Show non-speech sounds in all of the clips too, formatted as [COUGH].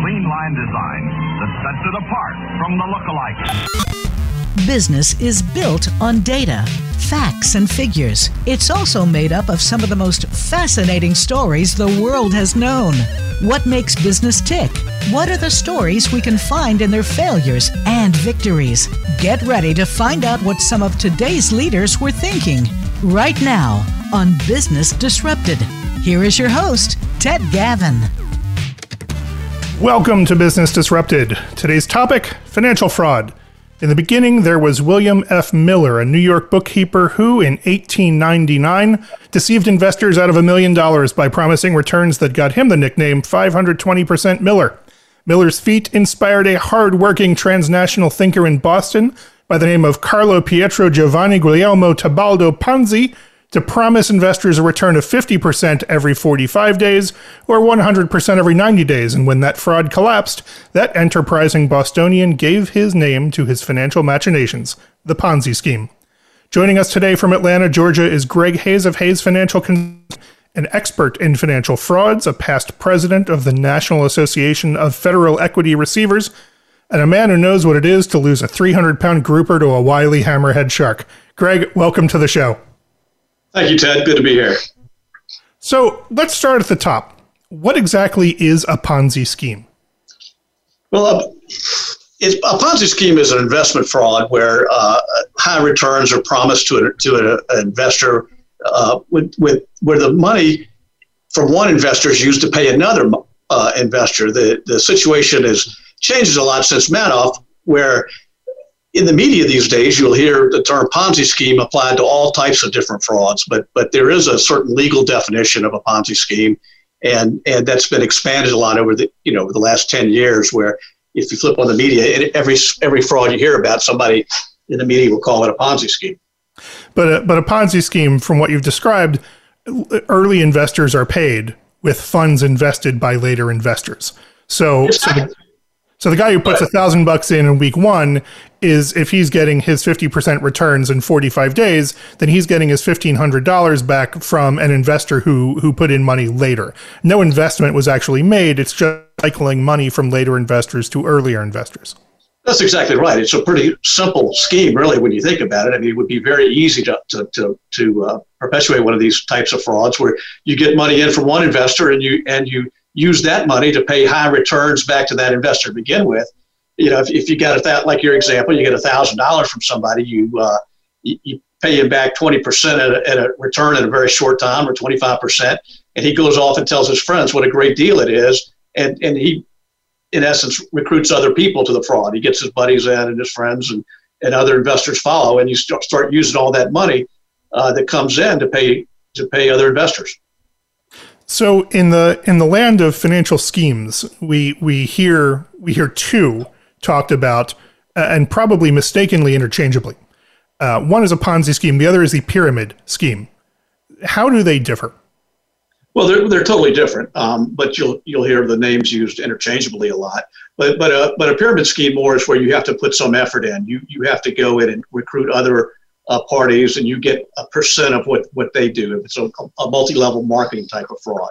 clean line design that sets it apart from the. Business is built on data, facts, and figures. It's also made up of some of the most fascinating stories the world has known. What makes business tick? What are the stories we can find in their failures and victories? Get ready to find out what some of today's leaders were thinking right now on Business Disrupted. Here is your host, Ted Gavin. Welcome to Business Disrupted. Today's topic financial fraud. In the beginning, there was William F. Miller, a New York bookkeeper who, in 1899, deceived investors out of a million dollars by promising returns that got him the nickname 520% Miller. Miller's feat inspired a hard working transnational thinker in Boston by the name of Carlo Pietro Giovanni Guglielmo Tebaldo Ponzi to promise investors a return of 50% every 45 days or 100% every 90 days. And when that fraud collapsed, that enterprising Bostonian gave his name to his financial machinations, the Ponzi scheme. Joining us today from Atlanta, Georgia is Greg Hayes of Hayes Financial Con- an expert in financial frauds, a past president of the National Association of Federal Equity Receivers, and a man who knows what it is to lose a 300 pound grouper to a wily hammerhead shark. Greg, welcome to the show. Thank you, Ted. Good to be here. So let's start at the top. What exactly is a Ponzi scheme? Well, a, a Ponzi scheme is an investment fraud where uh, high returns are promised to, a, to an investor uh, with, with, where the money from one investor is used to pay another uh, investor. The, the situation is changes a lot since Madoff, where in the media these days, you'll hear the term Ponzi scheme applied to all types of different frauds, but but there is a certain legal definition of a Ponzi scheme, and and that's been expanded a lot over the you know over the last ten years. Where if you flip on the media, every every fraud you hear about, somebody in the media will call it a Ponzi scheme. But a, but a Ponzi scheme, from what you've described, early investors are paid with funds invested by later investors. So, so the, so the guy who puts a thousand bucks in in week one is if he's getting his 50% returns in 45 days, then he's getting his $1,500 back from an investor who, who put in money later. No investment was actually made. It's just cycling money from later investors to earlier investors. That's exactly right. It's a pretty simple scheme, really, when you think about it. I mean, it would be very easy to, to, to, to uh, perpetuate one of these types of frauds where you get money in from one investor and you, and you use that money to pay high returns back to that investor to begin with. You know, if, if you get that, like your example, you get a thousand dollars from somebody, you, uh, you, you pay him back 20% at a, at a return in a very short time or 25%. And he goes off and tells his friends what a great deal it is. And, and he, in essence, recruits other people to the fraud. He gets his buddies in and his friends and, and other investors follow. And you start, start using all that money uh, that comes in to pay, to pay other investors. So in the in the land of financial schemes, we we hear we hear two talked about, uh, and probably mistakenly interchangeably. Uh, one is a Ponzi scheme. The other is the pyramid scheme. How do they differ? Well, they're, they're totally different, um, but you'll you'll hear the names used interchangeably a lot. But but a but a pyramid scheme more is where you have to put some effort in. You you have to go in and recruit other uh, parties, and you get a percent of what, what they do. If It's a, a multi-level marketing type of fraud.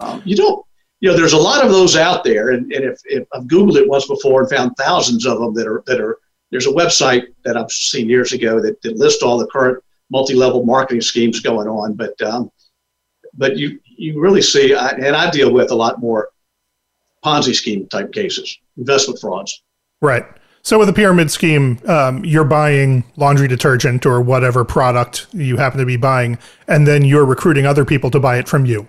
Um, you don't, you know, there's a lot of those out there, and, and if, if, I've Googled it once before and found thousands of them that are that are. There's a website that I've seen years ago that, that lists all the current multi-level marketing schemes going on, but um, but you you really see, and I deal with a lot more Ponzi scheme type cases, investment frauds. Right. So with a pyramid scheme, um, you're buying laundry detergent or whatever product you happen to be buying, and then you're recruiting other people to buy it from you.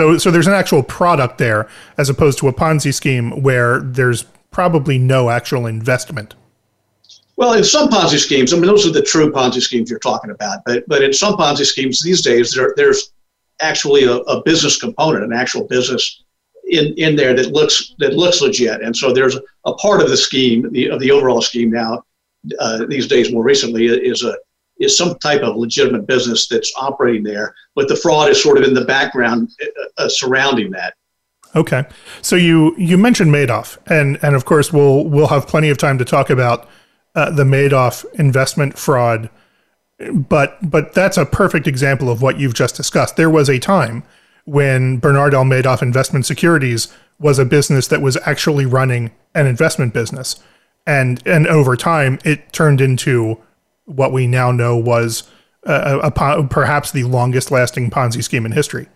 So, so there's an actual product there, as opposed to a Ponzi scheme where there's probably no actual investment. Well, in some Ponzi schemes, I mean, those are the true Ponzi schemes you're talking about. But, but in some Ponzi schemes these days, there, there's actually a, a business component, an actual business in, in there that looks that looks legit. And so there's a part of the scheme, the, of the overall scheme now, uh, these days more recently, is a is some type of legitimate business that's operating there, but the fraud is sort of in the background uh, uh surrounding that. Okay, so you you mentioned Madoff, and and of course we'll we'll have plenty of time to talk about uh, the Madoff investment fraud, but but that's a perfect example of what you've just discussed. There was a time when Bernard L. Madoff Investment Securities was a business that was actually running an investment business. And, and over time, it turned into what we now know was a, a, a perhaps the longest lasting Ponzi scheme in history.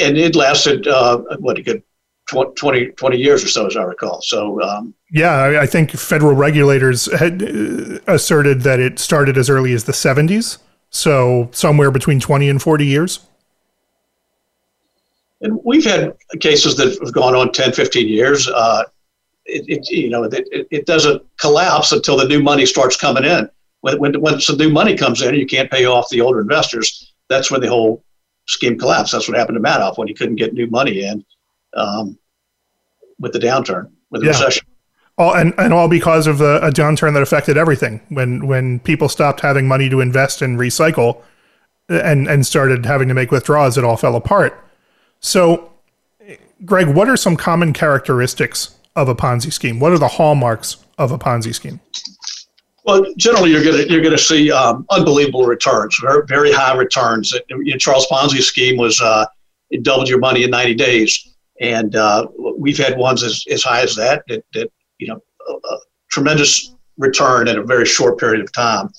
And it lasted, uh, what, a good 20, 20 years or so, as I recall. So, um, yeah, I think federal regulators had uh, asserted that it started as early as the 70s. So, somewhere between 20 and 40 years. And we've had cases that have gone on 10, 15 years. Uh, it, it, you know, it, it doesn't collapse until the new money starts coming in. When, when, when some new money comes in, you can't pay off the older investors. That's when the whole scheme collapsed. That's what happened to Madoff when he couldn't get new money in um, with the downturn, with the yeah. recession. All, and, and all because of a, a downturn that affected everything. When when people stopped having money to invest and recycle, and and started having to make withdrawals, it all fell apart. So, Greg, what are some common characteristics of a Ponzi scheme? What are the hallmarks of a Ponzi scheme? Well, generally, you're going to you're going to see um, unbelievable returns, very very high returns. Charles Ponzi scheme was uh, it doubled your money in 90 days, and uh, we've had ones as, as high as that. That, that you know, a, a tremendous return in a very short period of time.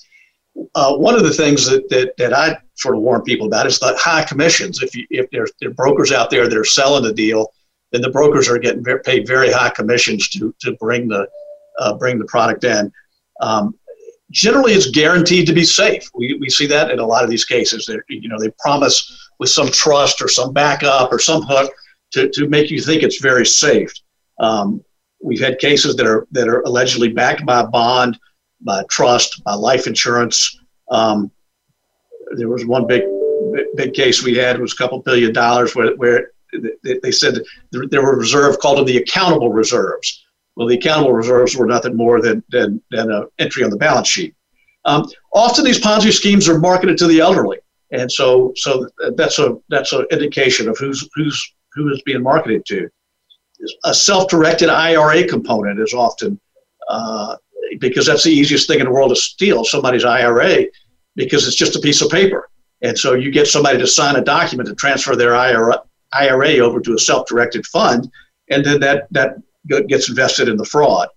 Uh, one of the things that, that, that I sort of warn people about is the high commissions. If you, if there's there are brokers out there that are selling the deal, then the brokers are getting paid very high commissions to, to bring the uh, bring the product in. Um, generally, it's guaranteed to be safe. We, we see that in a lot of these cases. That you know they promise with some trust or some backup or some hook to, to make you think it's very safe. Um, we've had cases that are that are allegedly backed by a bond by trust, by life insurance. Um, there was one big, big case we had was a couple billion dollars where, where they said there were reserves called them the accountable reserves. Well, the accountable reserves were nothing more than, than, than an entry on the balance sheet. Um, often these Ponzi schemes are marketed to the elderly. And so, so that's a that's an indication of who's who's who is being marketed to. A self-directed IRA component is often uh, because that's the easiest thing in the world to steal somebody's IRA because it's just a piece of paper. And so you get somebody to sign a document to transfer their IRA, IRA over to a self-directed fund, and then that that gets invested in the fraud.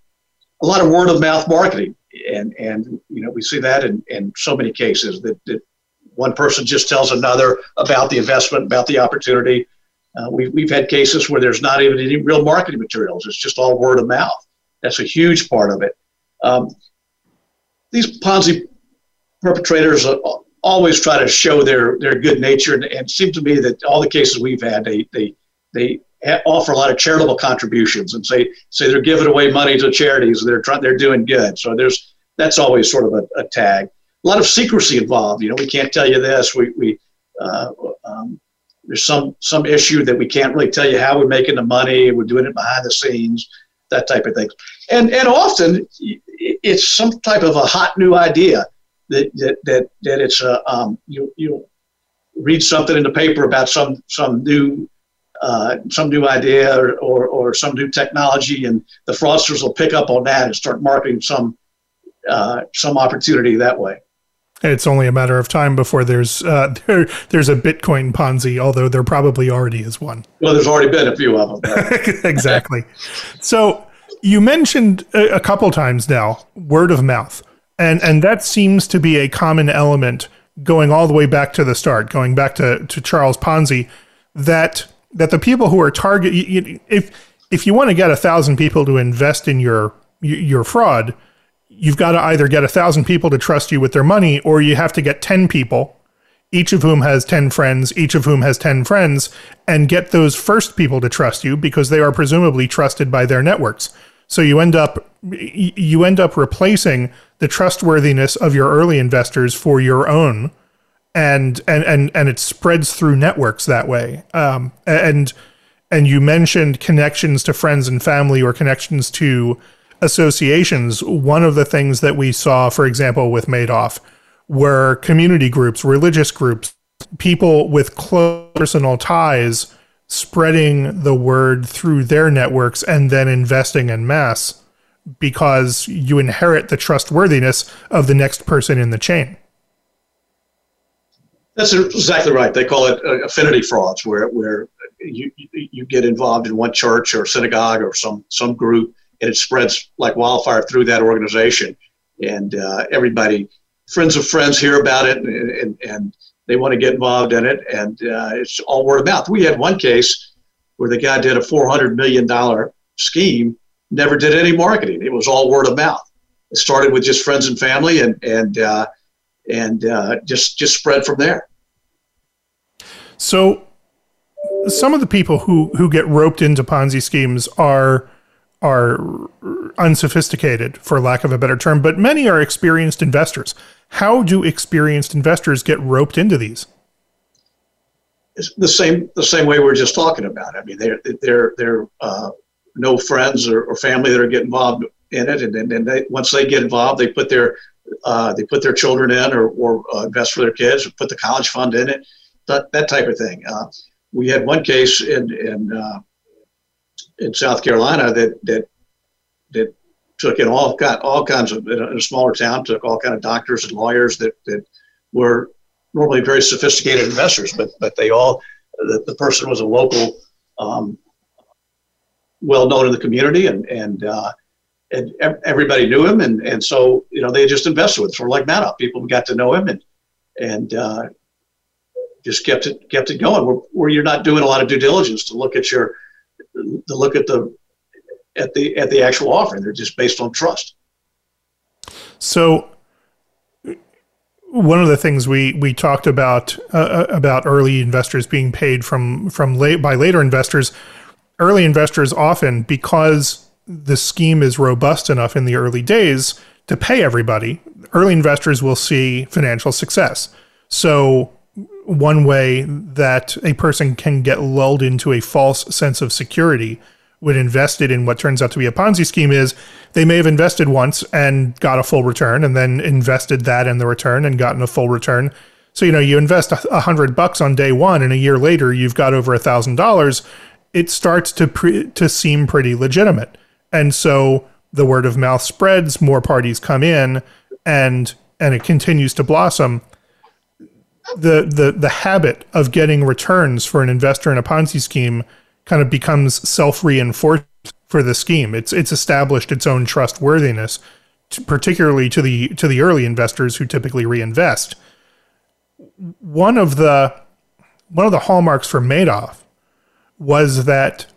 A lot of word of mouth marketing, and and you know we see that in, in so many cases that, that one person just tells another about the investment, about the opportunity. Uh, we, we've had cases where there's not even any real marketing materials; it's just all word of mouth. That's a huge part of it. Um, these Ponzi perpetrators always try to show their, their good nature, and, and it seems to me that all the cases we've had, they they they offer a lot of charitable contributions and say say they're giving away money to charities. They're trying they're doing good. So there's that's always sort of a, a, tag. A lot of secrecy involved. You know, we can't tell you this. We we uh, um, there's some some issue that we can't really tell you how we're making the money. We're doing it behind the scenes that type of thing. And and often it's some type of a hot new idea that that that, that it's a um, you you read something in the paper about some some new uh, some new idea or, or, or some new technology, and the fraudsters will pick up on that and start marketing some uh, some opportunity that way. It's only a matter of time before there's uh, [LAUGHS] there there's a Bitcoin Ponzi, although there probably already is one. Well, there's already been a few of them. [LAUGHS] exactly. so you mentioned a, a couple times now word of mouth, and and that seems to be a common element going all the way back to the start, going back to to Charles Ponzi, that that the people who are target if if you want to get a thousand people to invest in your your fraud you've got to either get a thousand people to trust you with their money, or you have to get 10 people, each of whom has 10 friends, each of whom has 10 friends, and get those first people to trust you because they are presumably trusted by their networks. So you end up you end up replacing the trustworthiness of your early investors for your own, and and and and it spreads through networks that way. Um, and and you mentioned connections to friends and family or connections to associations, one of the things that we saw, for example, with Madoff, were community groups, religious groups, people with close personal ties spreading the word through their networks and then investing in mass because you inherit the trustworthiness of the next person in the chain. That's exactly right. They call it uh, affinity frauds, where where you you get involved in one church or synagogue or some some group, and it spreads like wildfire through that organization, and uh, everybody, friends of friends, hear about it, and, and, and they want to get involved in it, and uh, it's all word of mouth. We had one case where the guy did a four hundred million dollar scheme, never did any marketing. It was all word of mouth. It started with just friends and family, and and uh, and uh, just just spread from there. So, some of the people who who get roped into Ponzi schemes are are unsophisticated, for lack of a better term, but many are experienced investors. How do experienced investors get roped into these? It's the same the same way we are just talking about. I mean, they're they're they're uh, no friends or, or, family that are getting involved in it, and then once they get involved, they put their uh, they put their children in or, or uh, invest for their kids, or put the college fund in it, that that type of thing. Uh, we had one case in in uh, in South Carolina that that that took in all got all kinds of in a, in a smaller town took all kind of doctors and lawyers that that were normally very sophisticated investors, but but they all the, the person was a local, um, well known in the community, and and uh, and everybody knew him, and and so you know they just invested with sort of like Madoff. People got to know him, and and uh, just kept it kept it going. Where, where you're not doing a lot of due diligence to look at your to look at the at the at the actual offering. They're just based on trust. So one of the things we we talked about uh, uh, about early investors being paid from from late by later investors early investors often because the scheme is robust enough in the early days to pay everybody early investors will see financial success so one way that a person can get lulled into a false sense of security when invested in what turns out to be a Ponzi scheme is they may have invested once and got a full return and then invested that in the return and gotten a full return. So, you know, you invest a hundred bucks on day one and a year later you've got over a thousand dollars. It starts to pre- to seem pretty legitimate. And so the word of mouth spreads, more parties come in and and it continues to blossom. The the the habit of getting returns for an investor in a Ponzi scheme kind of becomes self-reinforced for the scheme. It's it's established its own trustworthiness, to, particularly to the to the early investors who typically reinvest. One of the one of the hallmarks for Madoff was that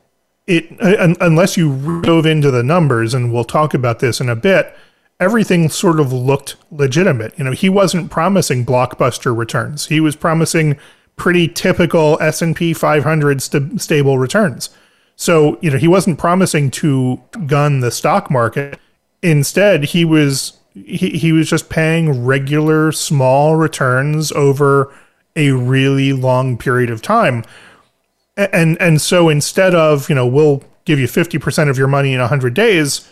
it unless you dove into the numbers, and we'll talk about this in a bit. Everything sort of looked legitimate. You know, he wasn't promising blockbuster returns. He was promising pretty typical S&P 500 st- stable returns. So, you know, he wasn't promising to gun the stock market. Instead, he was he, he was just paying regular small returns over a really long period of time. And and so instead of, you know, we'll give you 50% of your money in 100 days,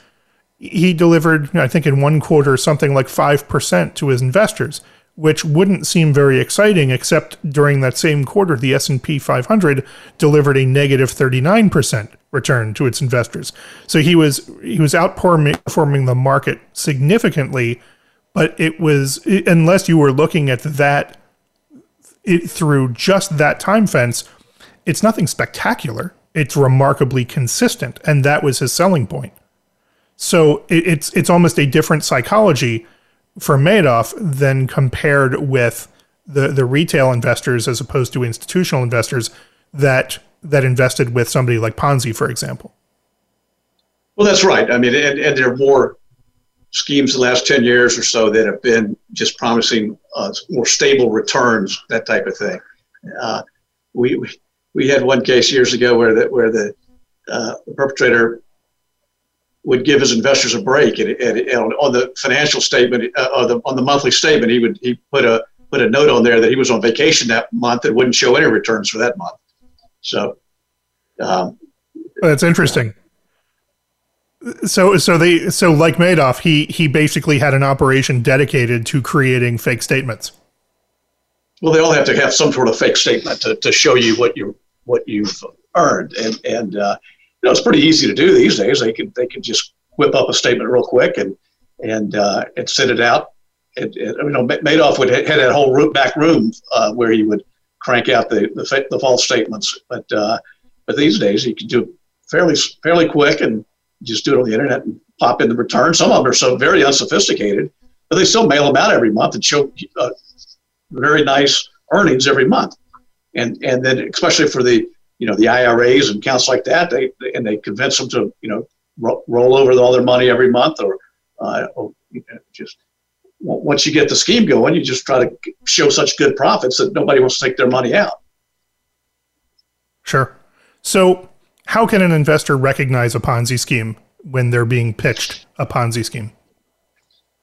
he delivered, I think in one quarter something like 5% to his investors which wouldn't seem very exciting except during that same quarter the S&P 500 delivered a negative 39% return to its investors. So he was he was outperforming the market significantly, but it was unless you were looking at that it, through just that time fence, it's nothing spectacular. It's remarkably consistent, and that was his selling point. So it, it's it's almost a different psychology for Madoff than compared with the the retail investors as opposed to institutional investors that that invested with somebody like Ponzi, for example. Well, that's right. I mean, and, and there are more schemes the last 10 years or so that have been just promising uh, more stable returns, that type of thing. Uh, we, we had one case years ago where the, where the, uh, the perpetrator would give his investors a break. And, and, and on the financial statement, uh, the, on the monthly statement, he would he put a put a note on there that he was on vacation that month and wouldn't show any returns for that month. So um, that's interesting. So so they so like Madoff, he he basically had an operation dedicated to creating fake statements. Well, they all have to have some sort of fake statement to, to show you what you what you've earned, and and uh, know, it's pretty easy to do these days. They can they could just whip up a statement real quick and and uh, and send it out. And, and, you know, Madoff would had that whole root back room uh, where he would crank out the, the, the false statements. But uh, But these days, you can do it fairly fairly quick and just do it on the internet and pop in the return. Some of them are so very unsophisticated, but they still mail them out every month and show uh, very nice earnings every month. And and then especially for the you know the IRAs and accounts like that, they and they convince them to you know ro- roll over all their money every month or, uh, or you know, just once you get the scheme going, you just try to show such good profits that nobody wants to take their money out. Sure. So, how can an investor recognize a Ponzi scheme when they're being pitched a Ponzi scheme?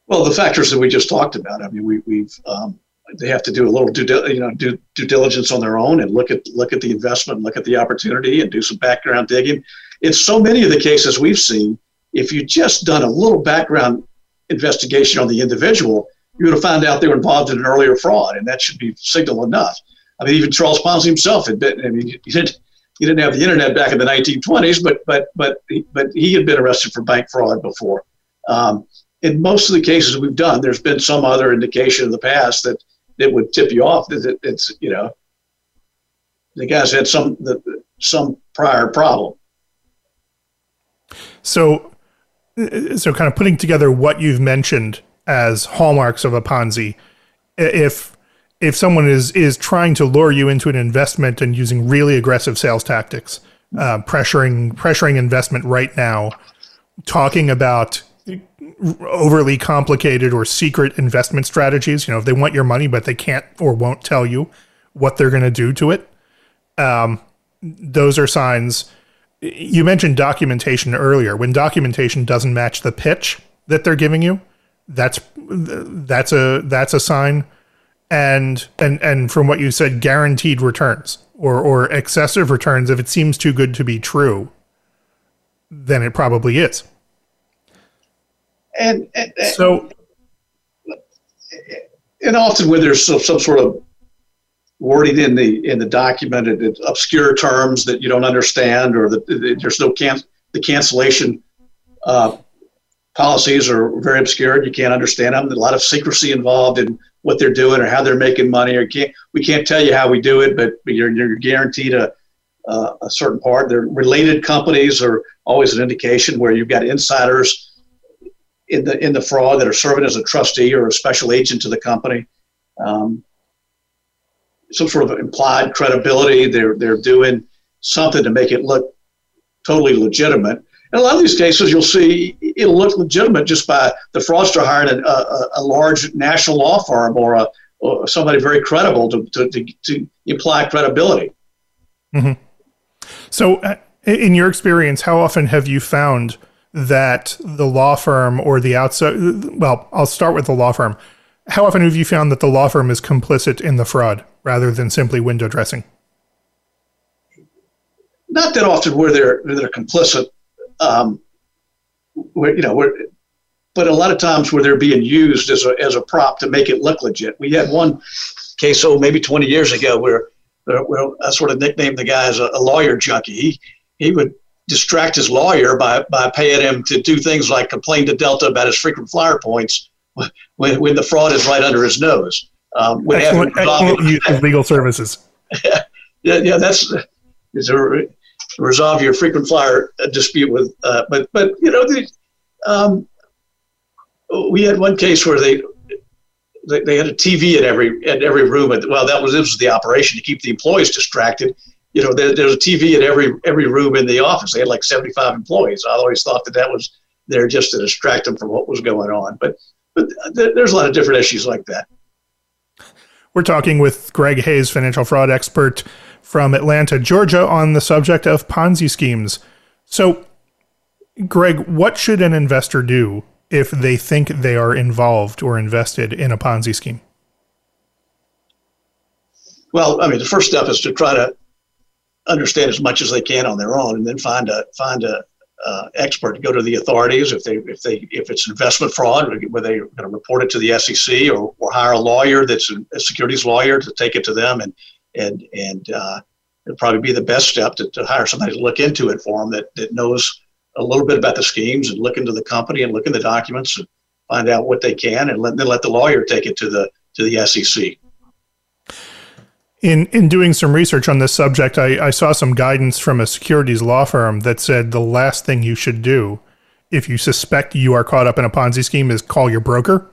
Well, the factors that we just talked about. I mean, we, we've um, they have to do a little due you know due, due diligence on their own and look at look at the investment, look at the opportunity, and do some background digging. In so many of the cases we've seen, if you just done a little background investigation on the individual, you would to find out they were involved in an earlier fraud, and that should be signal enough. I mean, even Charles Ponzi himself had been. I mean, he didn't he didn't have the internet back in the 1920s, but but but but he had been arrested for bank fraud before. Um, in most of the cases we've done, there's been some other indication in the past that that would tip you off that it, it's you know the guy's had some the, some prior problem. So, so kind of putting together what you've mentioned as hallmarks of a Ponzi, if if someone is is trying to lure you into an investment and using really aggressive sales tactics, uh, pressuring pressuring investment right now, talking about overly complicated or secret investment strategies. You know, if they want your money but they can't or won't tell you what they're going to do to it, um, those are signs. You mentioned documentation earlier. When documentation doesn't match the pitch that they're giving you, that's that's a that's a sign. And and and from what you said, guaranteed returns or or excessive returns. If it seems too good to be true, then it probably is. And, and so, and often when there's some, some sort of wording in the in the document, it, obscure terms that you don't understand, or that there's no can the cancellation uh, policies are very obscure. and You can't understand them. There's a lot of secrecy involved in what they're doing or how they're making money. Or can't we can't tell you how we do it, but you're you're guaranteed a uh, a certain part. They're related companies are always an indication where you've got insiders in the in the fraud that are serving as a trustee or a special agent to the company. Um, some sort of implied credibility. They're they're doing something to make it look totally legitimate. In a lot of these cases, you'll see it'll look legitimate just by the fraudster hiring a, a, a large national law firm or, a, or somebody very credible to, to, to, to imply credibility. Mm-hmm. So, uh, in your experience, how often have you found that the law firm or the outside, well, I'll start with the law firm. How often have you found that the law firm is complicit in the fraud rather than simply window dressing? Not that often where they're they're complicit, um, where you know, where, but a lot of times where they're being used as a as a prop to make it look legit. We had one case, oh, maybe 20 years ago, where, where I sort of nicknamed the guy as a, a lawyer junkie. He he would distract his lawyer by, by paying him to do things like complain to Delta about his frequent flyer points when, when the fraud is right under his nose. Um, excellent, excellent use of legal services. [LAUGHS] yeah, yeah, that's is a resolve your frequent flyer dispute with. Uh, but but you know, the, um, we had one case where they, they they had a TV in every at every room. well, that was this was the operation to keep the employees distracted you know, there, there's a TV in every every room in the office. They had like 75 employees. I always thought that that was there just to distract them from what was going on. But but th- there's a lot of different issues like that. We're talking with Greg Hayes, financial fraud expert from Atlanta, Georgia, on the subject of Ponzi schemes. So, Greg, what should an investor do if they think they are involved or invested in a Ponzi scheme? Well, I mean, the first step is to try to understand as much as they can on their own, and then find a find a uh, expert to go to the authorities if they if they if it's investment fraud, where they going to report it to the SEC, or, or hire a lawyer that's a securities lawyer to take it to them, and and and uh, it'd probably be the best step to, to hire somebody to look into it for them that that knows a little bit about the schemes and look into the company and look in the documents and find out what they can, and let, then let the lawyer take it to the to the SEC In in doing some research on this subject, I, I saw some guidance from a securities law firm that said the last thing you should do if you suspect you are caught up in a Ponzi scheme is call your broker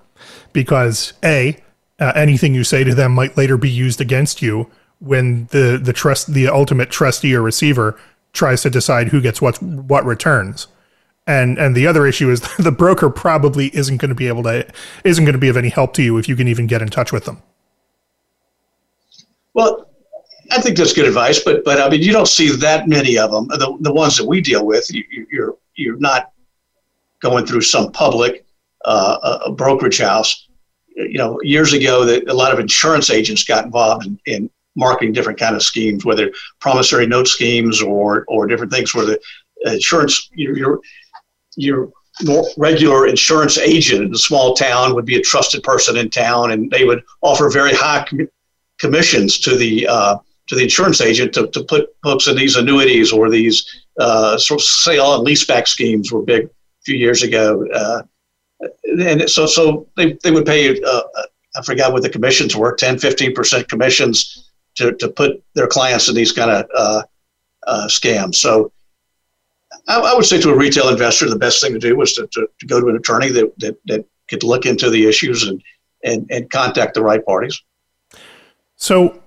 because a uh, anything you say to them might later be used against you when the the trust the ultimate trustee or receiver tries to decide who gets what what returns. And and the other issue is [LAUGHS] the broker probably isn't going to be able to isn't going to be of any help to you if you can even get in touch with them. Well, I think that's good advice, but but I mean, you don't see that many of them. The the ones that we deal with, you, you're you're not going through some public uh, brokerage house. You know, years ago, that a lot of insurance agents got involved in, in marketing different kind of schemes, whether promissory note schemes or or different things where the insurance your your, your regular insurance agent in a small town would be a trusted person in town, and they would offer very high commissions to the uh, to the insurance agent to, to put books in these annuities or these uh, sort of sale and leaseback schemes were big a few years ago. Uh, and so so they, they would pay uh, I forgot what the commissions were 10 15% commissions to, to put their clients in these kind of uh, uh, scams. So I, I, would say to a retail investor, the best thing to do was to, to, to go to an attorney that, that, that could look into the issues and, and, and contact the right parties. So,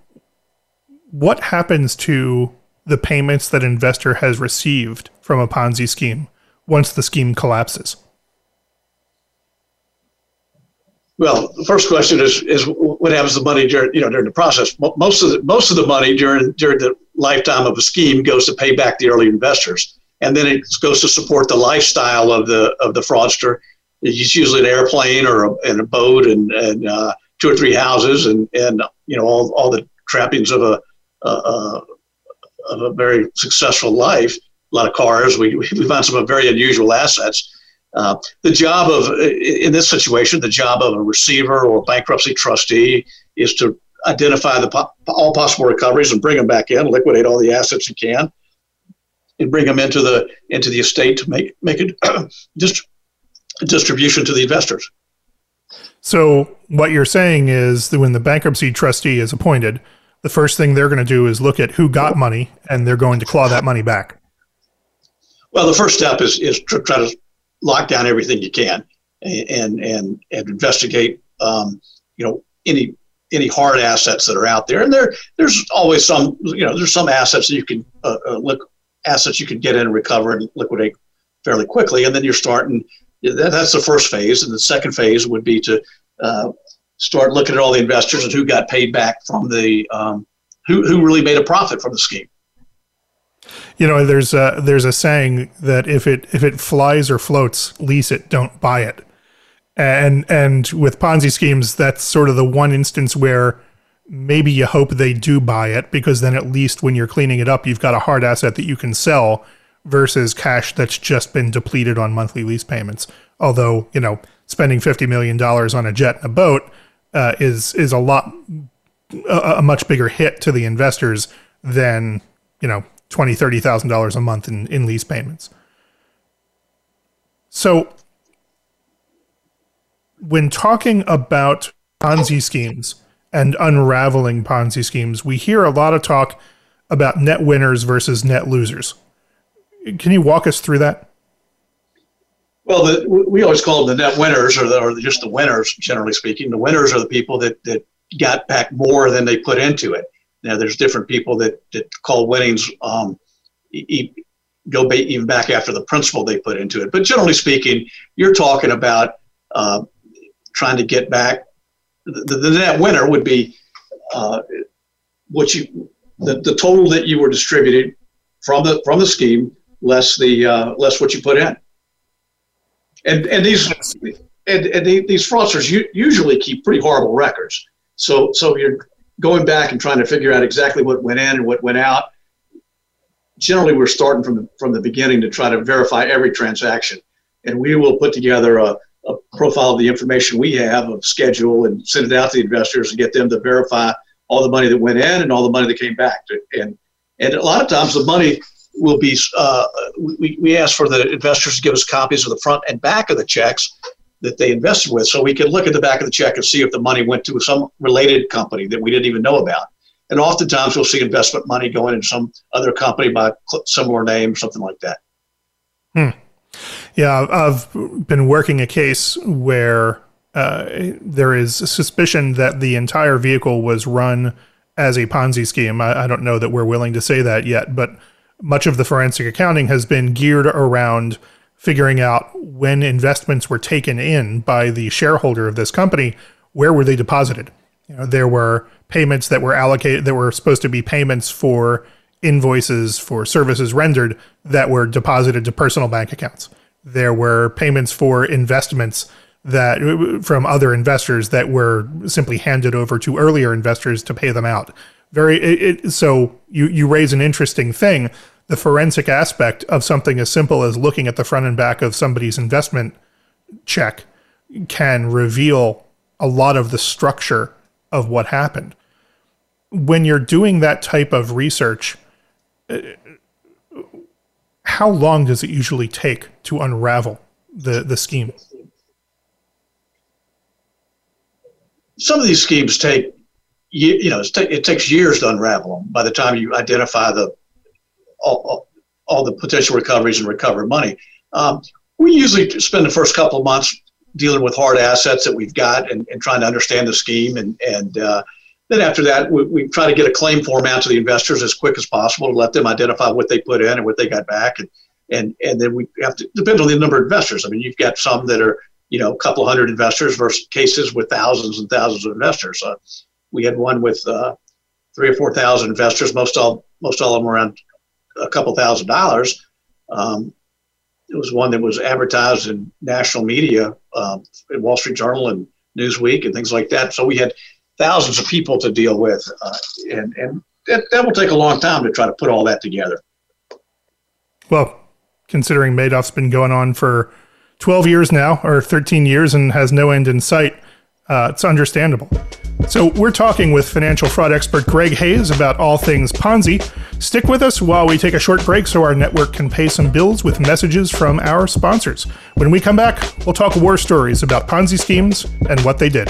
what happens to the payments that an investor has received from a Ponzi scheme once the scheme collapses? Well, the first question is is what happens to the money during you know during the process? Most of the most of the money during during the lifetime of a scheme goes to pay back the early investors, and then it goes to support the lifestyle of the of the fraudster. It's usually an airplane or a, and a boat and and uh, two or three houses and and you know all, all the trappings of a of a very successful life. A lot of cars. We we found some very unusual assets. Uh, the job of in this situation, the job of a receiver or bankruptcy trustee is to identify the po- all possible recoveries and bring them back in, liquidate all the assets you can, and bring them into the into the estate to make make a [CLEARS THROAT] dist- distribution to the investors. So what you're saying is that when the bankruptcy trustee is appointed, the first thing they're going to do is look at who got money, and they're going to claw that money back. Well, the first step is is to try to lock down everything you can and and and investigate um, you know any any hard assets that are out there. And there there's always some you know there's some assets that you can uh, uh, look assets you can get in and recover and liquidate fairly quickly, and then you're starting that's the first phase. And the second phase would be to uh, start looking at all the investors and who got paid back from the, um, who, who really made a profit from the scheme. You know, there's a, there's a saying that if it if it flies or floats, lease it, don't buy it. And and with Ponzi schemes, that's sort of the one instance where maybe you hope they do buy it because then at least when you're cleaning it up, you've got a hard asset that you can sell versus cash that's just been depleted on monthly lease payments. Although, you know, spending $50 million on a jet and a boat uh, is, is a lot, a, a, much bigger hit to the investors than, you know, $20,000, $30,000 a month in, in lease payments. So when talking about Ponzi schemes and unraveling Ponzi schemes, we hear a lot of talk about net winners versus net losers. Can you walk us through that? Well, the, we always call them the net winners, or, the, or just the winners, generally speaking. The winners are the people that, that got back more than they put into it. Now, there's different people that, that call winnings um, e- go ba- even back after the principal they put into it. But generally speaking, you're talking about uh, trying to get back. The, the net winner would be uh, what you the, the total that you were distributed from the from the scheme less the uh, less what you put in. And and these and, and these fraudsters usually keep pretty horrible records. So so you're going back and trying to figure out exactly what went in and what went out. Generally, we're starting from the, from the beginning to try to verify every transaction, and we will put together a, a profile of the information we have of schedule and send it out to the investors and get them to verify all the money that went in and all the money that came back. And and a lot of times the money will be, uh, we, we ask for the investors to give us copies of the front and back of the checks that they invested with. So we can look at the back of the check and see if the money went to some related company that we didn't even know about. and oftentimes we'll see investment money going in some other company by similar name, something like that. Hmm. Yeah, I've been working a case where uh, there is suspicion that the entire vehicle was run as a Ponzi scheme. I, I, don't know that we're willing to say that yet, but much of the forensic accounting has been geared around figuring out when investments were taken in by the shareholder of this company, where were they deposited? You know, there were payments that were allocated that were supposed to be payments for invoices for services rendered that were deposited to personal bank accounts. There were payments for investments that from other investors that were simply handed over to earlier investors to pay them out. Very it, it, so you you raise an interesting thing. The forensic aspect of something as simple as looking at the front and back of somebody's investment check can reveal a lot of the structure of what happened. When you're doing that type of research, how long does it usually take to unravel the, the scheme? some of these schemes take you, know it takes years to unravel them by the time you identify the all, all the potential recoveries and recovered money. Um, we usually spend the first couple of months dealing with hard assets that we've got and, and trying to understand the scheme and and uh, then after that we, we try to get a claim form out to the investors as quick as possible to let them identify what they put in and what they got back. And and and then we have to depend on the number of investors. I mean you've got some that are you know, a couple hundred investors versus cases with thousands and thousands of investors. Uh, we had one with uh, three or four thousand investors. Most all most all of them around a couple thousand dollars. Um, it was one that was advertised in national media, um, in Wall Street Journal and Newsweek and things like that. So we had thousands of people to deal with, uh, and and that, that will take a long time to try to put all that together. Well, considering Madoff's been going on for 12 years now, or 13 years, and has no end in sight, uh, it's understandable. So, we're talking with financial fraud expert Greg Hayes about all things Ponzi. Stick with us while we take a short break so our network can pay some bills with messages from our sponsors. When we come back, we'll talk war stories about Ponzi schemes and what they did.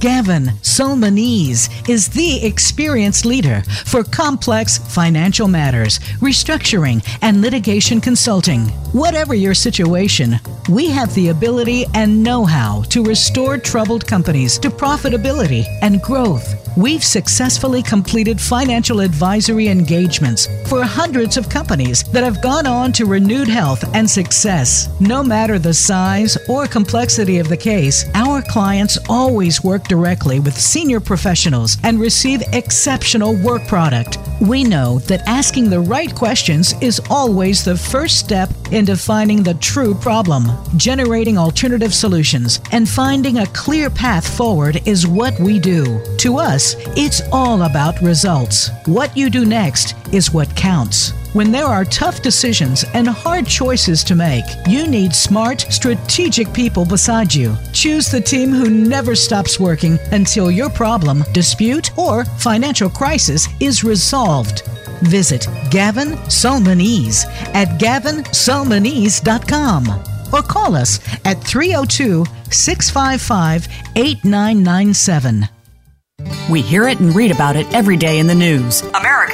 Gavin Solmonese is the experienced leader for complex financial matters, restructuring, and litigation consulting. Whatever your situation, we have the ability and know how to restore troubled companies to profitability and growth. We've successfully completed financial advisory engagements for hundreds of companies that have gone on to renewed health and success. No matter the size or complexity of the case, our clients always work directly with senior professionals and receive exceptional work product. We know that asking the right questions is always the first step in defining the true problem. Generating alternative solutions and finding a clear path forward is what we do. To us, it's all about results. What you do next is what counts. When there are tough decisions and hard choices to make, you need smart, strategic people beside you. Choose the team who never stops working until your problem, dispute, or financial crisis is resolved. Visit Gavin Solmonese at gavinsolmonese.com or call us at 302 655 8997. We hear it and read about it every day in the news. America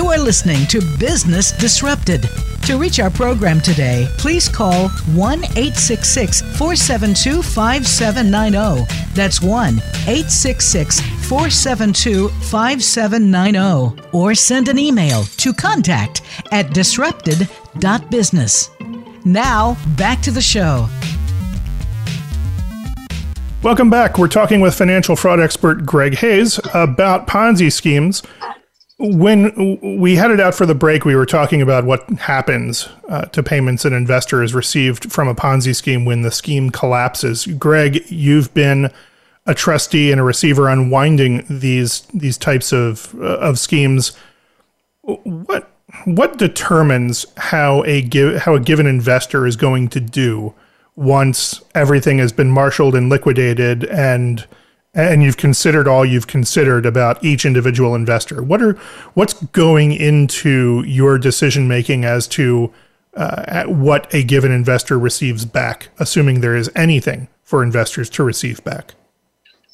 You are listening to Business Disrupted. To reach our program today, please call 1 866 472 5790. That's 1 866 472 5790 or send an email to contact at disrupted.business. Now, back to the show. Welcome back. We're talking with financial fraud expert Greg Hayes about Ponzi schemes. When we headed out for the break, we were talking about what happens uh, to payments an investor is received from a Ponzi scheme when the scheme collapses. Greg, you've been a trustee and a receiver unwinding these these types of uh, of schemes. What what determines how a give, how a given investor is going to do once everything has been marshaled and liquidated and and you've considered all you've considered about each individual investor what are what's going into your decision making as to uh, what a given investor receives back assuming there is anything for investors to receive back?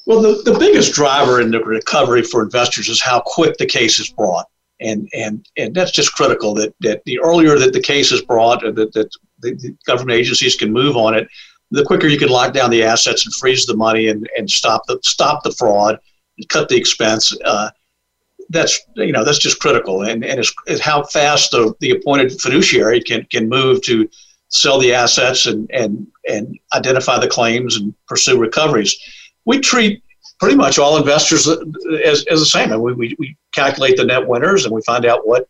Well the, the biggest driver in the recovery for investors is how quick the case is brought. And and and that's just critical that that the earlier that the case is brought that, that the, the government agencies can move on it, the quicker you can lock down the assets and freeze the money and, and stop the stop the fraud and cut the expense. Uh, that's you know that's just critical, and and it's, it's how fast the, the appointed fiduciary can can move to sell the assets and and and identify the claims and pursue recoveries. We treat pretty much all investors as, as the same. And we, we, we calculate the net winners and we find out what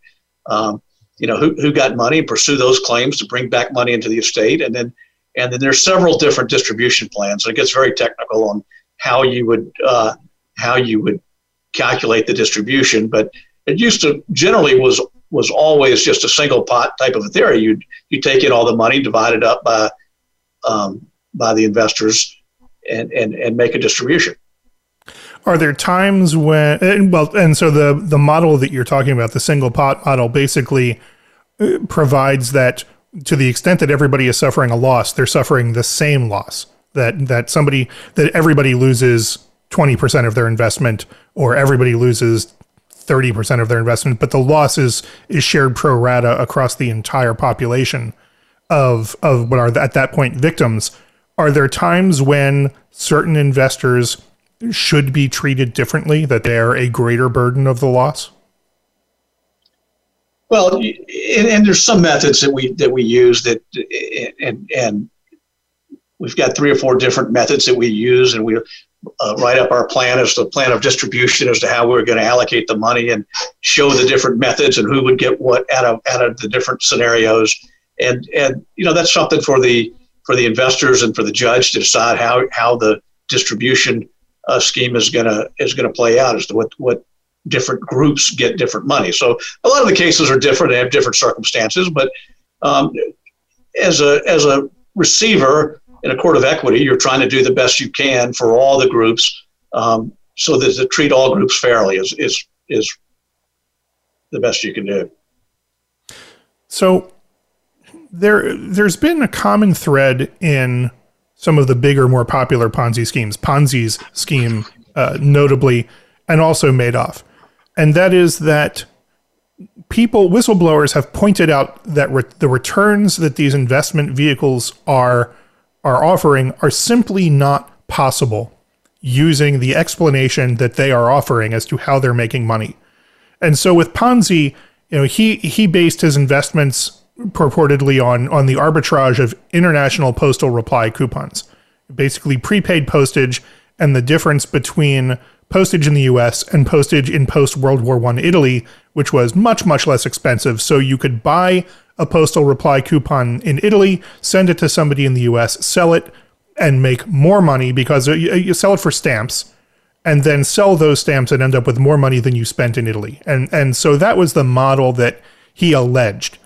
um, you know who, who got money and pursue those claims to bring back money into the estate and then and then there's several different distribution plans and it gets very technical on how you would uh, how you would calculate the distribution but it used to generally was was always just a single pot type of a theory you'd you take in all the money divide it up by um, by the investors and, and and make a distribution. Are there times when and well and so the the model that you're talking about the single pot model basically uh, provides that to the extent that everybody is suffering a loss they're suffering the same loss that that somebody that everybody loses 20% of their investment or everybody loses 30% of their investment but the loss is is shared pro rata across the entire population of of what are at that point victims are there times when certain investors should be treated differently, that they're a greater burden of the loss? Well, and, and, there's some methods that we that we use that, and and we've got three or four different methods that we use, and we uh, write up our plan as the plan of distribution as to how we're going to allocate the money and show the different methods and who would get what out of out of the different scenarios, and and you know that's something for the for the investors and for the judge to decide how how the distribution uh, scheme is gonna is gonna play out as to what what different groups get different money. So a lot of the cases are different; they have different circumstances. But um, as a as a receiver in a court of equity, you're trying to do the best you can for all the groups, um, so that to treat all groups fairly is is is the best you can do. So there there's been a common thread in some of the bigger, more popular Ponzi schemes, Ponzi's scheme, uh, notably, and also Madoff. And that is that people, whistleblowers, have pointed out that re- the returns that these investment vehicles are are offering are simply not possible using the explanation that they are offering as to how they're making money. And so with Ponzi, you know, he he based his investments purportedly on on the arbitrage of international postal reply coupons, basically prepaid postage and the difference between postage in the U.S. and postage in post World War One Italy, which was much much less expensive. So you could buy a postal reply coupon in Italy, send it to somebody in the U.S., sell it, and make more money because uh, uh, you sell it for stamps and then sell those stamps and end up with more money than you spent in Italy. And and so that was the model that he alleged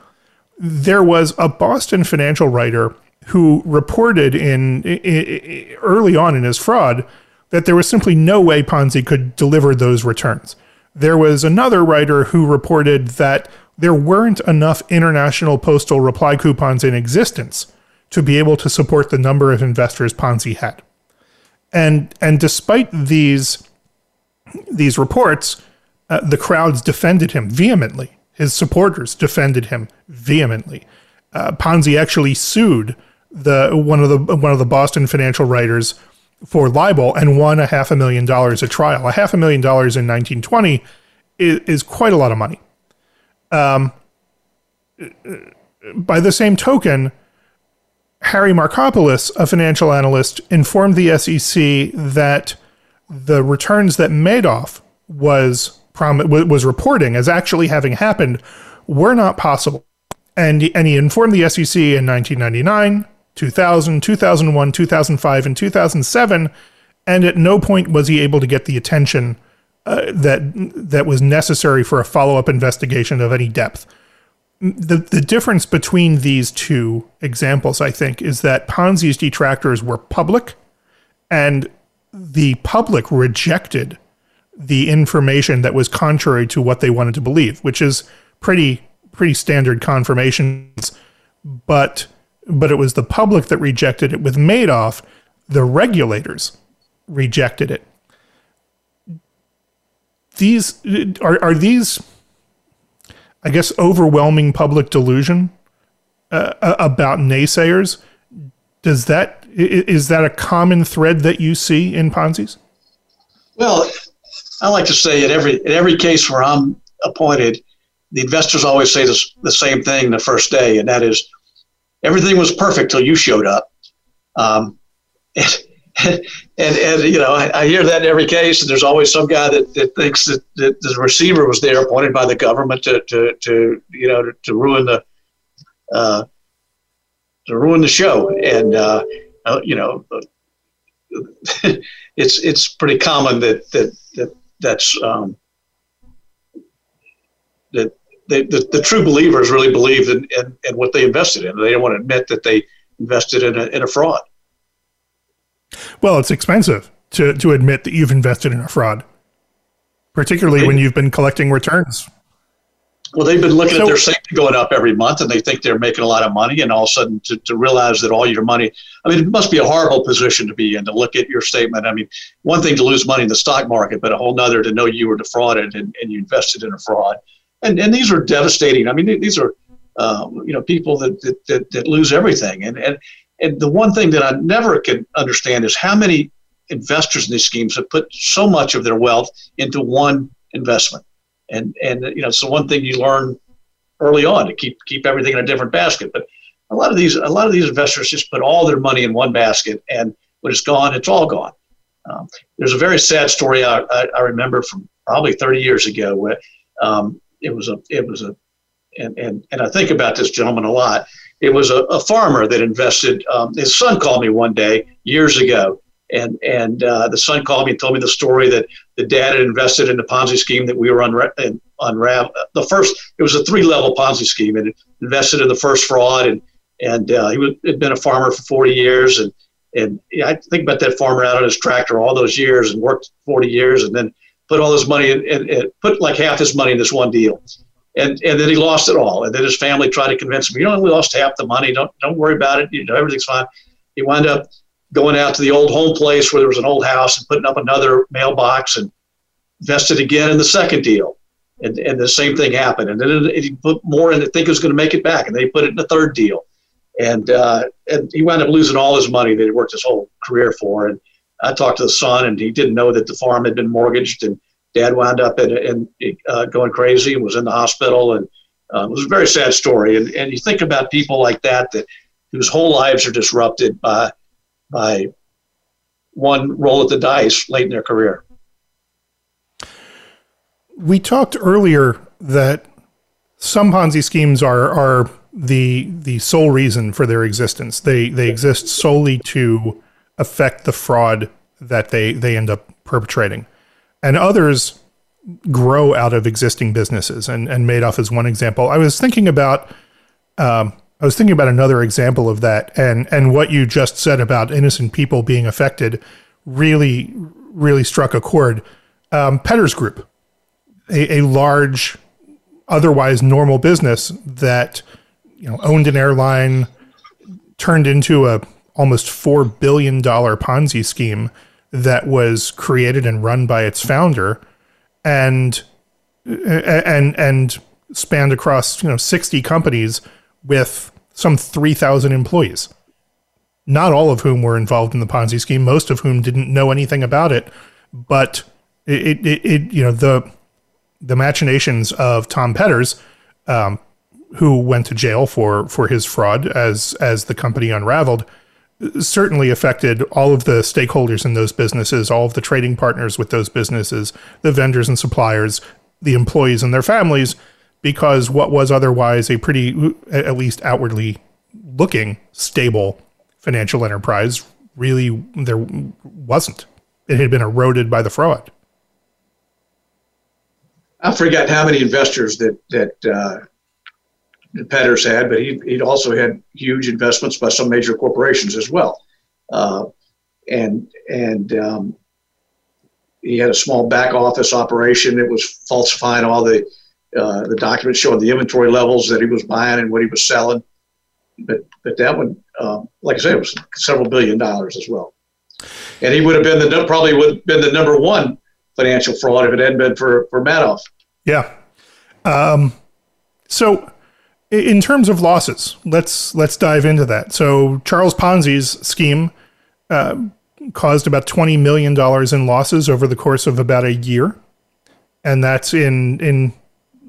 there was a Boston financial writer who reported in, in, early on in his fraud that there was simply no way Ponzi could deliver those returns. There was another writer who reported that there weren't enough international postal reply coupons in existence to be able to support the number of investors Ponzi had. And and despite these these reports, uh, the crowds defended him vehemently. His supporters defended him vehemently. Uh, Ponzi actually sued the one of the one of the Boston financial writers for libel and won a half a million dollars at trial. A half a million dollars in 1920 is, is quite a lot of money. Um, by the same token, Harry Markopolos, a financial analyst, informed the SEC that the returns that Madoff was prom- was reporting as actually having happened were not possible. And, and he informed the SEC in 1999, 2000, 2001, 2005, and 2007. And at no point was he able to get the attention uh, that that was necessary for a follow up investigation of any depth. The, the difference between these two examples, I think, is that Ponzi's detractors were public and the public rejected the information that was contrary to what they wanted to believe, which is pretty pretty standard confirmations. But but it was the public that rejected it. With Madoff, the regulators rejected it. These are are these, I guess, overwhelming public delusion uh, about naysayers. Does that is that a common thread that you see in Ponzi's? Well, I like to say in every in every case where I'm appointed, the investors always say this, the same thing the first day, and that is everything was perfect till you showed up. Um, [LAUGHS] and, and, and, you know, I, I, hear that in every case, and there's always some guy that, that thinks that, that the receiver was there appointed by the government to, to, to you know, to, to ruin the, uh, to ruin the show. And, uh, uh, you know, [LAUGHS] it's, it's pretty common that, that, that that's, um, that they, the, the true believers really believed in, in, in, what they invested in. They don't want to admit that they invested in a, in a fraud. Well, it's expensive to, to admit that you've invested in a fraud, particularly when you've been collecting returns. Well, they've been looking so, at their safety going up every month and they think they're making a lot of money. And all of a sudden, to, to realize that all your money, I mean, it must be a horrible position to be in to look at your statement. I mean, one thing to lose money in the stock market, but a whole nother to know you were defrauded and, and you invested in a fraud and and these are devastating. I mean, these are um, you know people that, that, that that lose everything. And and and the one thing that I never could understand is how many investors in these schemes have put so much of their wealth into one investment. And and you know, it's the one thing you learn early on to keep keep everything in a different basket. But a lot of these a lot of these investors just put all their money in one basket, and when it's gone, it's all gone. Um, there's a very sad story I, I, I, remember from probably 30 years ago where um, it was a it was a and and, and I think about this gentleman a lot. It was a, a farmer that invested. Um, his son called me one day years ago, and and uh, the son called me and told me the story that the dad had invested in the Ponzi scheme that we were unra- unravel. The first it was a three level Ponzi scheme, and invested in the first fraud, and and uh, he was, had been a farmer for 40 years, and and I think about that farmer out on his tractor all those years and worked 40 years, and then put all his money in, put like half his money in this one deal. And, and then he lost it all. And then his family tried to convince him, you know, we lost half the money. Don't, don't worry about it. You know, everything's fine. He wound up going out to the old home place where there was an old house and putting up another mailbox and invested again in the second deal. And, and the same thing happened. And then he put more in, I think he was going to make it back. And they put it in the third deal. And, uh, and he wound up losing all his money that he worked his whole career for. And I talked to the son, and he didn't know that the farm had been mortgaged, and dad wound up in, in uh, going crazy and was in the hospital, and uh, it was a very sad story. And and you think about people like that that whose whole lives are disrupted by by one roll of the dice late in their career. We talked earlier that some Ponzi schemes are are the the sole reason for their existence. They they exist solely to affect the fraud that they they end up perpetrating, and others grow out of existing businesses. And and Madoff is one example. I was thinking about. Um, I was thinking about another example of that, and and what you just said about innocent people being affected really really struck a chord. Um, Petters Group, a, a large, otherwise normal business that you know owned an airline, turned into a almost $4 billion Ponzi scheme that was created and run by its founder and and and spanned across you know 60 companies with some 3000 employees not all of whom were involved in the Ponzi scheme, most of whom didn't know anything about it. But it, it, it you know, the the machinations of Tom Petters, um, who went to jail for for his fraud as as the company unraveled, certainly affected all of the stakeholders in those businesses, all of the trading partners with those businesses, the vendors and suppliers, the employees and their families, because what was otherwise a pretty, at least outwardly looking, stable financial enterprise really there wasn't. It had been eroded by the fraud. I forget how many investors that that uh, Petters had, but he he also had huge investments by some major corporations as well, uh, and and um, he had a small back office operation that was falsifying all the uh, the documents showing the inventory levels that he was buying and what he was selling. But but that one, um, like I said, it was several billion dollars as well. And he would have been the probably would have been the number one financial fraud if it hadn't been for for Madoff. Yeah. Um, so in terms of losses, let's let's dive into that. So Charles Ponzi's scheme uh, caused about twenty million dollars in losses over the course of about a year, and that's in in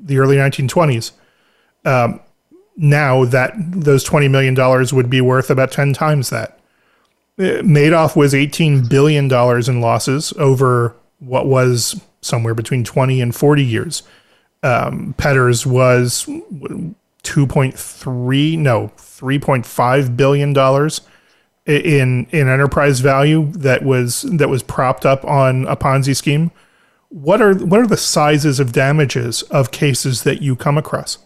the early 1920s. Um, now that those $20 million would be worth about 10 times that. Uh, Madoff was $18 billion in losses over what was somewhere between 20 and 40 years. Um, Petters was 2.3, no, 3.5 billion dollars in in enterprise value that was that was propped up on a Ponzi scheme what are what are the sizes of damages of cases that you come across?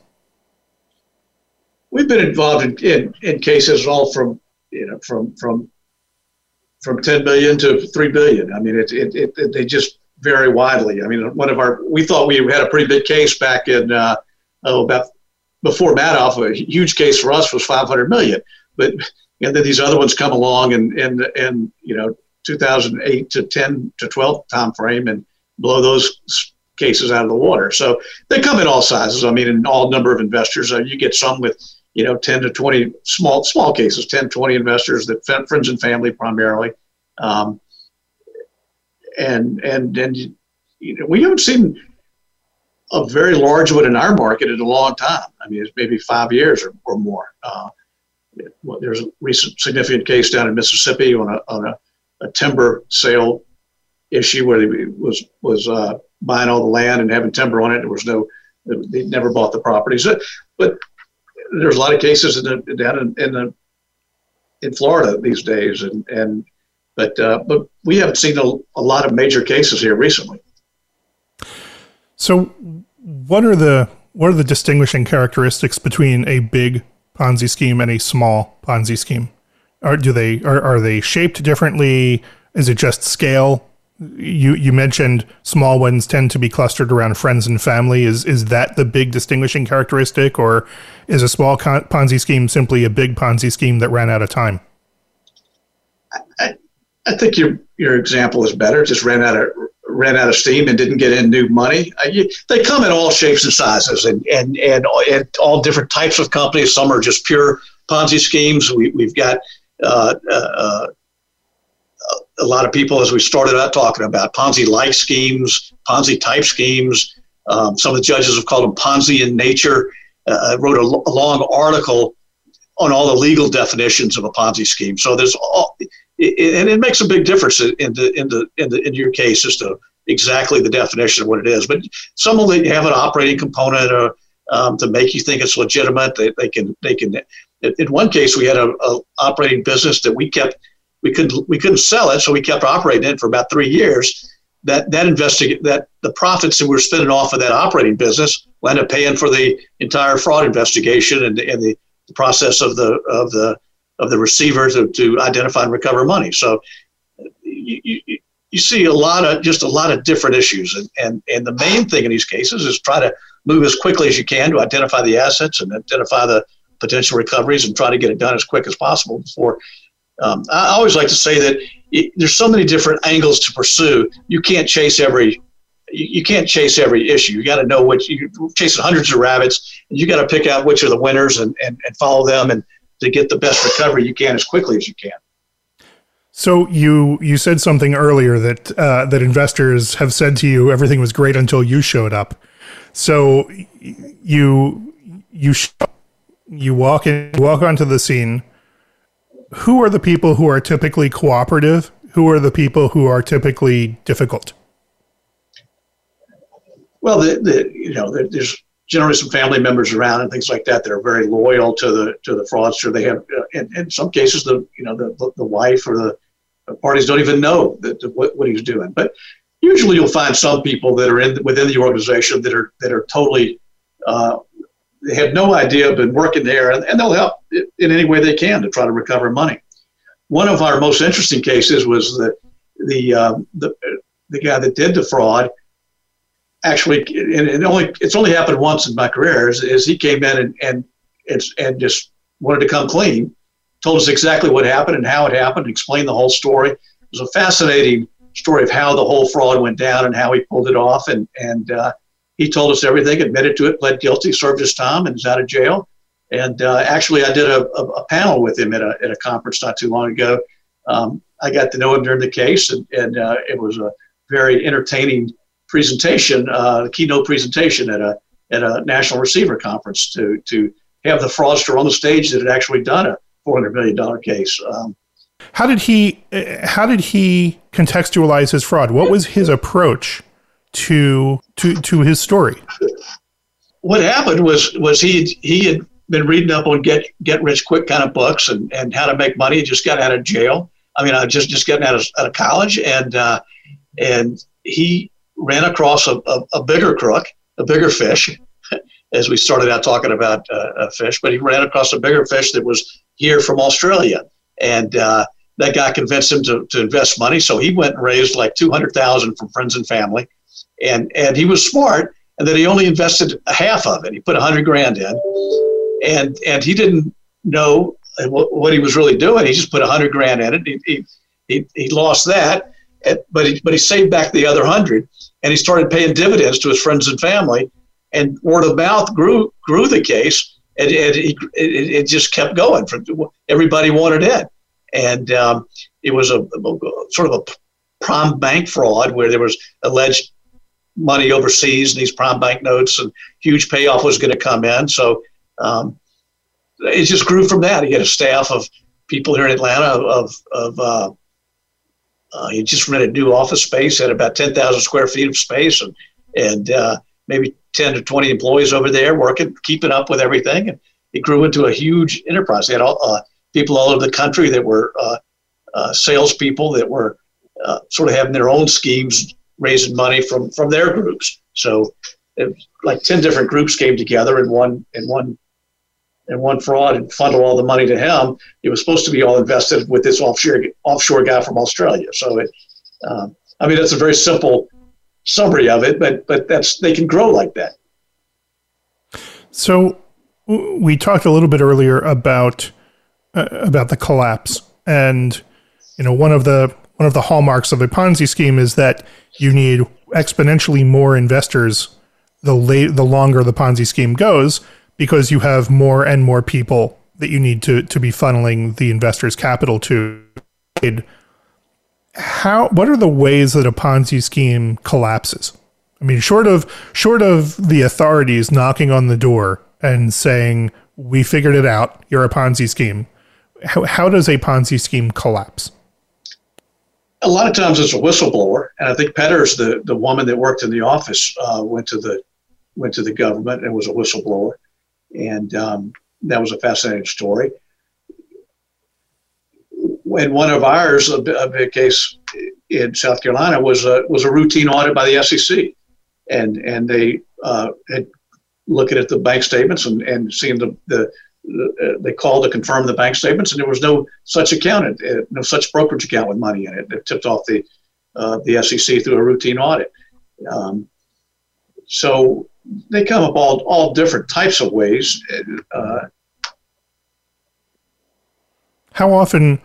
We've been involved in, in, cases all from you know from from from 10 billion to 3 billion. I mean, it, it, it, they just vary widely. I mean, one of our we thought we had a pretty big case back in uh, oh about before Madoff. A huge case for us was 500 million, but and then these other ones come along and and and you know 2008 to 10 to 12 time frame and blow those cases out of the water. So they come in all sizes. I mean, in all number of investors. Uh, you get some with you know 10 to 20 small small cases, 10, 20 investors that friends and family primarily. Um, and and and you know, we haven't seen a very large one in our market in a long time. I mean, it's maybe five years or, or more. Uh, well, there's a recent significant case down in Mississippi on a on a, a timber sale issue where he was was uh, buying all the land and having timber on it. There was no, they never bought the property. So, but there's a lot of cases in the, down in, in the in Florida these days, and and but uh, but we haven't seen a, a lot of major cases here recently. So, what are the what are the distinguishing characteristics between a big Ponzi scheme and a small Ponzi scheme? Are do they are, are they shaped differently? Is it just scale? you you mentioned small ones tend to be clustered around friends and family. Is is that the big distinguishing characteristic, or is a small Ponzi scheme simply a big Ponzi scheme that ran out of time? I, I think your your example is better. Just ran out of ran out of steam and didn't get in new money. I, they come in all shapes and sizes, and and and, and all different types of companies. Some are just pure Ponzi schemes. We, we've got uh, uh, uh a lot of people, as we started out talking about, Ponzi-like schemes, Ponzi-type schemes. Um, some of the judges have called them Ponzi in nature. Uh, I wrote a, a, long article on all the legal definitions of a Ponzi scheme. So there's all, it, and it makes a big difference in the in the in the in your case as to exactly the definition of what it is. But some of them have an operating component or, uh, um, to make you think it's legitimate. They, they can they can. In one case, we had a, a operating business that we kept we couldn't we couldn't sell it, so we kept operating it for about three years. That that investigate that the profits that we were spending off of that operating business wound up paying for the entire fraud investigation and, and the, the process of the of the of the receivers to, to identify and recover money. So you, you, you see a lot of just a lot of different issues, and, and and the main thing in these cases is try to move as quickly as you can to identify the assets and identify the potential recoveries and try to get it done as quick as possible before um, I always like to say that it, there's so many different angles to pursue. You can't chase every you, can't chase every issue. You got to know which you're chasing hundreds of rabbits, and you got to pick out which are the winners and, and, and follow them and to get the best recovery you can as quickly as you can. So you you said something earlier that uh, that investors have said to you everything was great until you showed up. So you you you walk in walk onto the scene. Who are the people who are typically cooperative? Who are the people who are typically difficult? Well, the, the you know there's generally some family members around and things like that that are very loyal to the to the fraudster. They have, uh, in, in some cases, the you know the the wife or the parties don't even know that, what, what he's doing. But usually, you'll find some people that are in within the organization that are that are totally uh, they have no idea, been working there, and, and they'll help in any way they can to try to recover money. One of our most interesting cases was the the um, the, the guy that did the fraud. Actually, and it only it's only happened once in my career. Is, is he came in and and and just wanted to come clean, told us exactly what happened and how it happened, explained the whole story. It was a fascinating story of how the whole fraud went down and how he pulled it off. And, and uh, he told us everything, admitted to it, pled guilty, served his time, and is out of jail. And uh, actually, I did a, a, a, panel with him at a, at a conference not too long ago. Um, I got to know him during the case, and, and uh, it was a very entertaining presentation, uh, keynote presentation at a at a national receiver conference to to have the fraudster on the stage that had actually done a four hundred million dollar case. Um, how did he? How did he contextualize his fraud? What was his approach to to to his story? What happened was was he he had been reading up on get get rich quick kind of books and, and how to make money. He just got out of jail. I mean, I just just getting out of, out of college, and uh, and he ran across a, a, a bigger crook, a bigger fish, [LAUGHS] as we started out talking about uh, a fish. But he ran across a bigger fish that was here from Australia. And uh, that guy convinced him to, to invest money. So he went and raised like 200000 from friends and family. And, and he was smart. And then he only invested half of it. He put 100 grand in. And, and he didn't know what, what he was really doing. He just put 100 grand in it. He, he, he, he lost that. But he, but he saved back the other 100 and he started paying dividends to his friends and family. And word of mouth grew grew the case and, and it, it, it, just kept going. Everybody wanted in, and um, it was a, a, sort of a prime bank fraud where there was alleged money overseas and these prime bank notes, and huge payoff was going to come in. So um, it just grew from that. He had a staff of people here in Atlanta of of uh, uh, he just rented new office space, had about ten thousand square feet of space, and and uh, maybe 10 to 20 employees over there working, keeping up with everything. And it grew into a huge enterprise. They had all, uh, people all over the country that were uh, uh, salespeople that were uh, sort of having their own schemes, raising money from, from their groups. So it, like 10 different groups came together in one, in one, in one fraud and funneled all the money to him. It was supposed to be all invested with this offshore, offshore guy from Australia. So it, um, I mean, that's a very simple summary of it, but but that's they can grow like that. So we talked a little bit earlier about uh, about the collapse, and you know one of the one of the hallmarks of a Ponzi scheme is that you need exponentially more investors the late the longer the Ponzi scheme goes because you have more and more people that you need to to be funneling the investors' capital to how what are the ways that a Ponzi scheme collapses? I mean, short of short of the authorities knocking on the door and saying we figured it out, you're a Ponzi scheme. How, how does a Ponzi scheme collapse? A lot of times it's a whistleblower, and I think Petters, the, the woman that worked in the office, uh, went to the went to the government and was a whistleblower, and um, that was a fascinating story and one of ours, a, a big case in South Carolina, was a was a routine audit by the SEC, and and they uh, had looking at the bank statements and and seeing the the, uh, they called to confirm the bank statements, and there was no such account, uh, no such brokerage account with money in it. It tipped off the uh, the SEC through a routine audit. Um, so they come up all all different types of ways. Uh, How often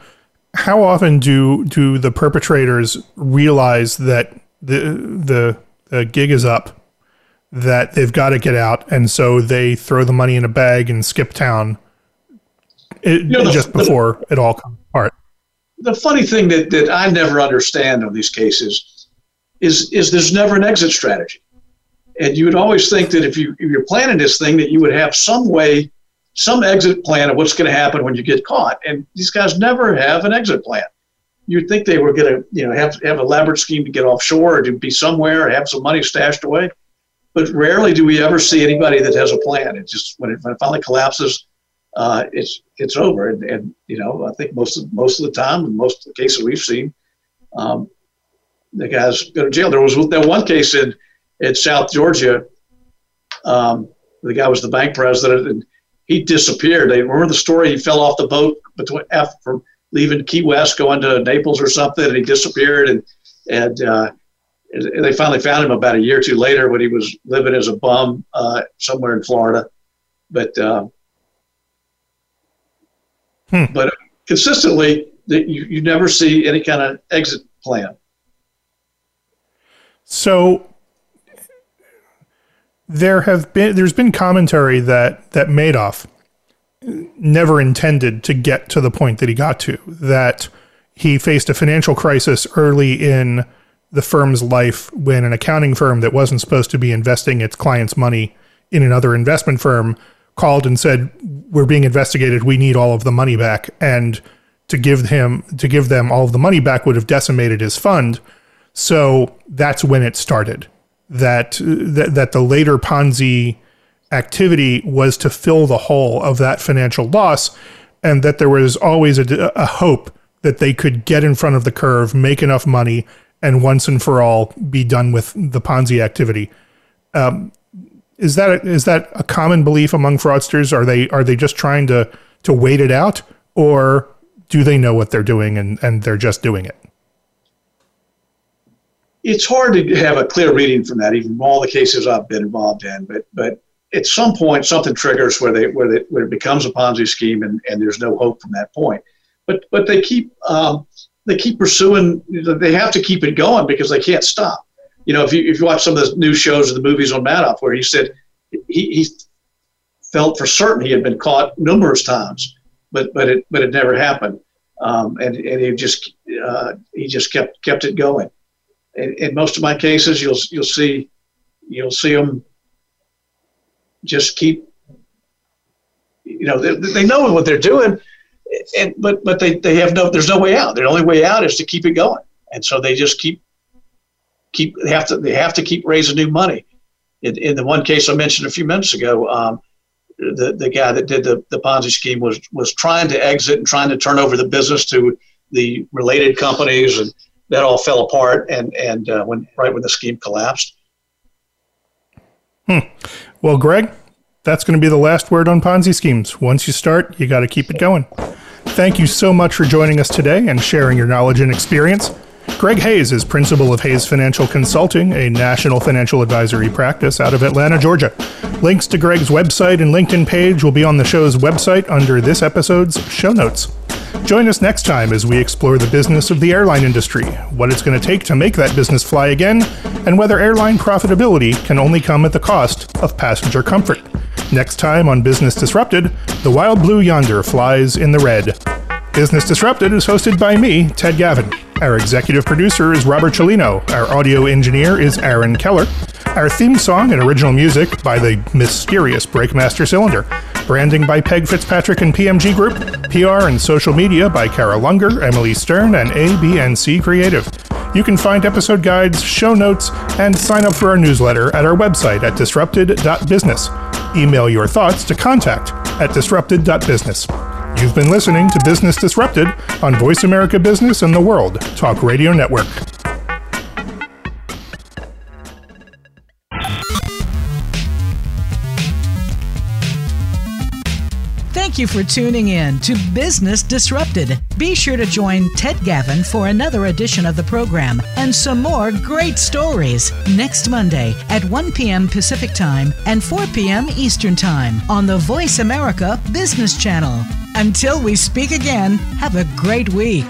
how often do do the perpetrators realize that the the, the gig is up, that they've got to get out, and so they throw the money in a bag and skip town it, you know, the, just before the, it all comes apart. The funny thing that, that I never understand on these cases is is there's never an exit strategy, and you would always think that if you if you're planning this thing that you would have some way, some exit plan of what's going to happen when you get caught, and these guys never have an exit plan. You'd think they were going to you know have have an elaborate scheme to get offshore or to be somewhere or have some money stashed away, but rarely do we ever see anybody that has a plan. It just when it, when it finally collapses uh, it's it's over. And, and, you know, I think most of most of the time, in most of the cases we've seen, um, the guys go to jail. There was that one case in in South Georgia. Um, the guy was the bank president, and he disappeared. They remember the story. He fell off the boat between from leaving Key West, going to Naples or something, and he disappeared. And and uh, they finally found him about a year or two later when he was living as a bum uh, somewhere in Florida. But uh, Hmm. But consistently, you, you never see any kind of exit plan. So there have been there's been commentary that that Madoff never intended to get to the point that he got to that he faced a financial crisis early in the firm's life when an accounting firm that wasn't supposed to be investing its clients' money in another investment firm called and said, "We're being investigated. We need all of the money back." And to give him to give them all of the money back would have decimated his fund. So that's when it started. That that, that the later Ponzi activity was to fill the hole of that financial loss, and that there was always a, a hope that they could get in front of the curve, make enough money, and once and for all be done with the Ponzi activity. Um, is that a, is that a common belief among fraudsters? Are they are they just trying to to wait it out, or do they know what they're doing and and they're just doing it? It's hard to have a clear reading from that, even from all the cases I've been involved in. But but at some point, something triggers where they where they where it becomes a Ponzi scheme, and, and there's no hope from that point. But but they keep um, they keep pursuing. They have to keep it going because they can't stop you know, if you if you watch some of the new shows or the movies on Madoff, where he said he, he felt for certain he had been caught numerous times, but but it but it never happened, um, and and he just uh, he just kept kept it going. In, in most of my cases, you'll you'll see you'll see them just keep you know they, they know what they're doing and but but they, they have no there's no way out their only way out is to keep it going and so they just keep keep they have to they have to keep raising new money. In, in the one case I mentioned a few minutes ago, um, the the guy that did the, the Ponzi scheme was was trying to exit and trying to turn over the business to the related companies, and that all fell apart. And and uh, when right when the scheme collapsed. Hmm. Well, Greg, that's going to be the last word on Ponzi schemes. Once you start, you got to keep it going. Thank you so much for joining us today and sharing your knowledge and experience. Greg Hayes is principal of Hayes Financial Consulting, a national financial advisory practice out of Atlanta, Georgia. Links to Greg's website and LinkedIn page will be on the show's website under this episode's show notes. Join us next time as we explore the business of the airline industry, what it's going to take to make that business fly again, and whether airline profitability can only come at the cost of passenger comfort. Next time on Business Disrupted, the wild blue yonder flies in the red. Business Disrupted is hosted by me, Ted Gavin. Our executive producer is Robert Cellino. Our audio engineer is Aaron Keller. Our theme song and original music by the mysterious Breakmaster Cylinder. Branding by Peg Fitzpatrick and PMG Group. PR and social media by Kara Lunger, Emily Stern, and ABNC Creative. You can find episode guides, show notes, and sign up for our newsletter at our website at disrupted.business. Email your thoughts to contact at disrupted.business. You've been listening to Business Disrupted on Voice America Business and the World Talk Radio Network. Thank you for tuning in to Business Disrupted. Be sure to join Ted Gavin for another edition of the program and some more great stories next Monday at 1 p.m. Pacific Time and 4 p.m. Eastern Time on the Voice America Business Channel. Until we speak again, have a great week.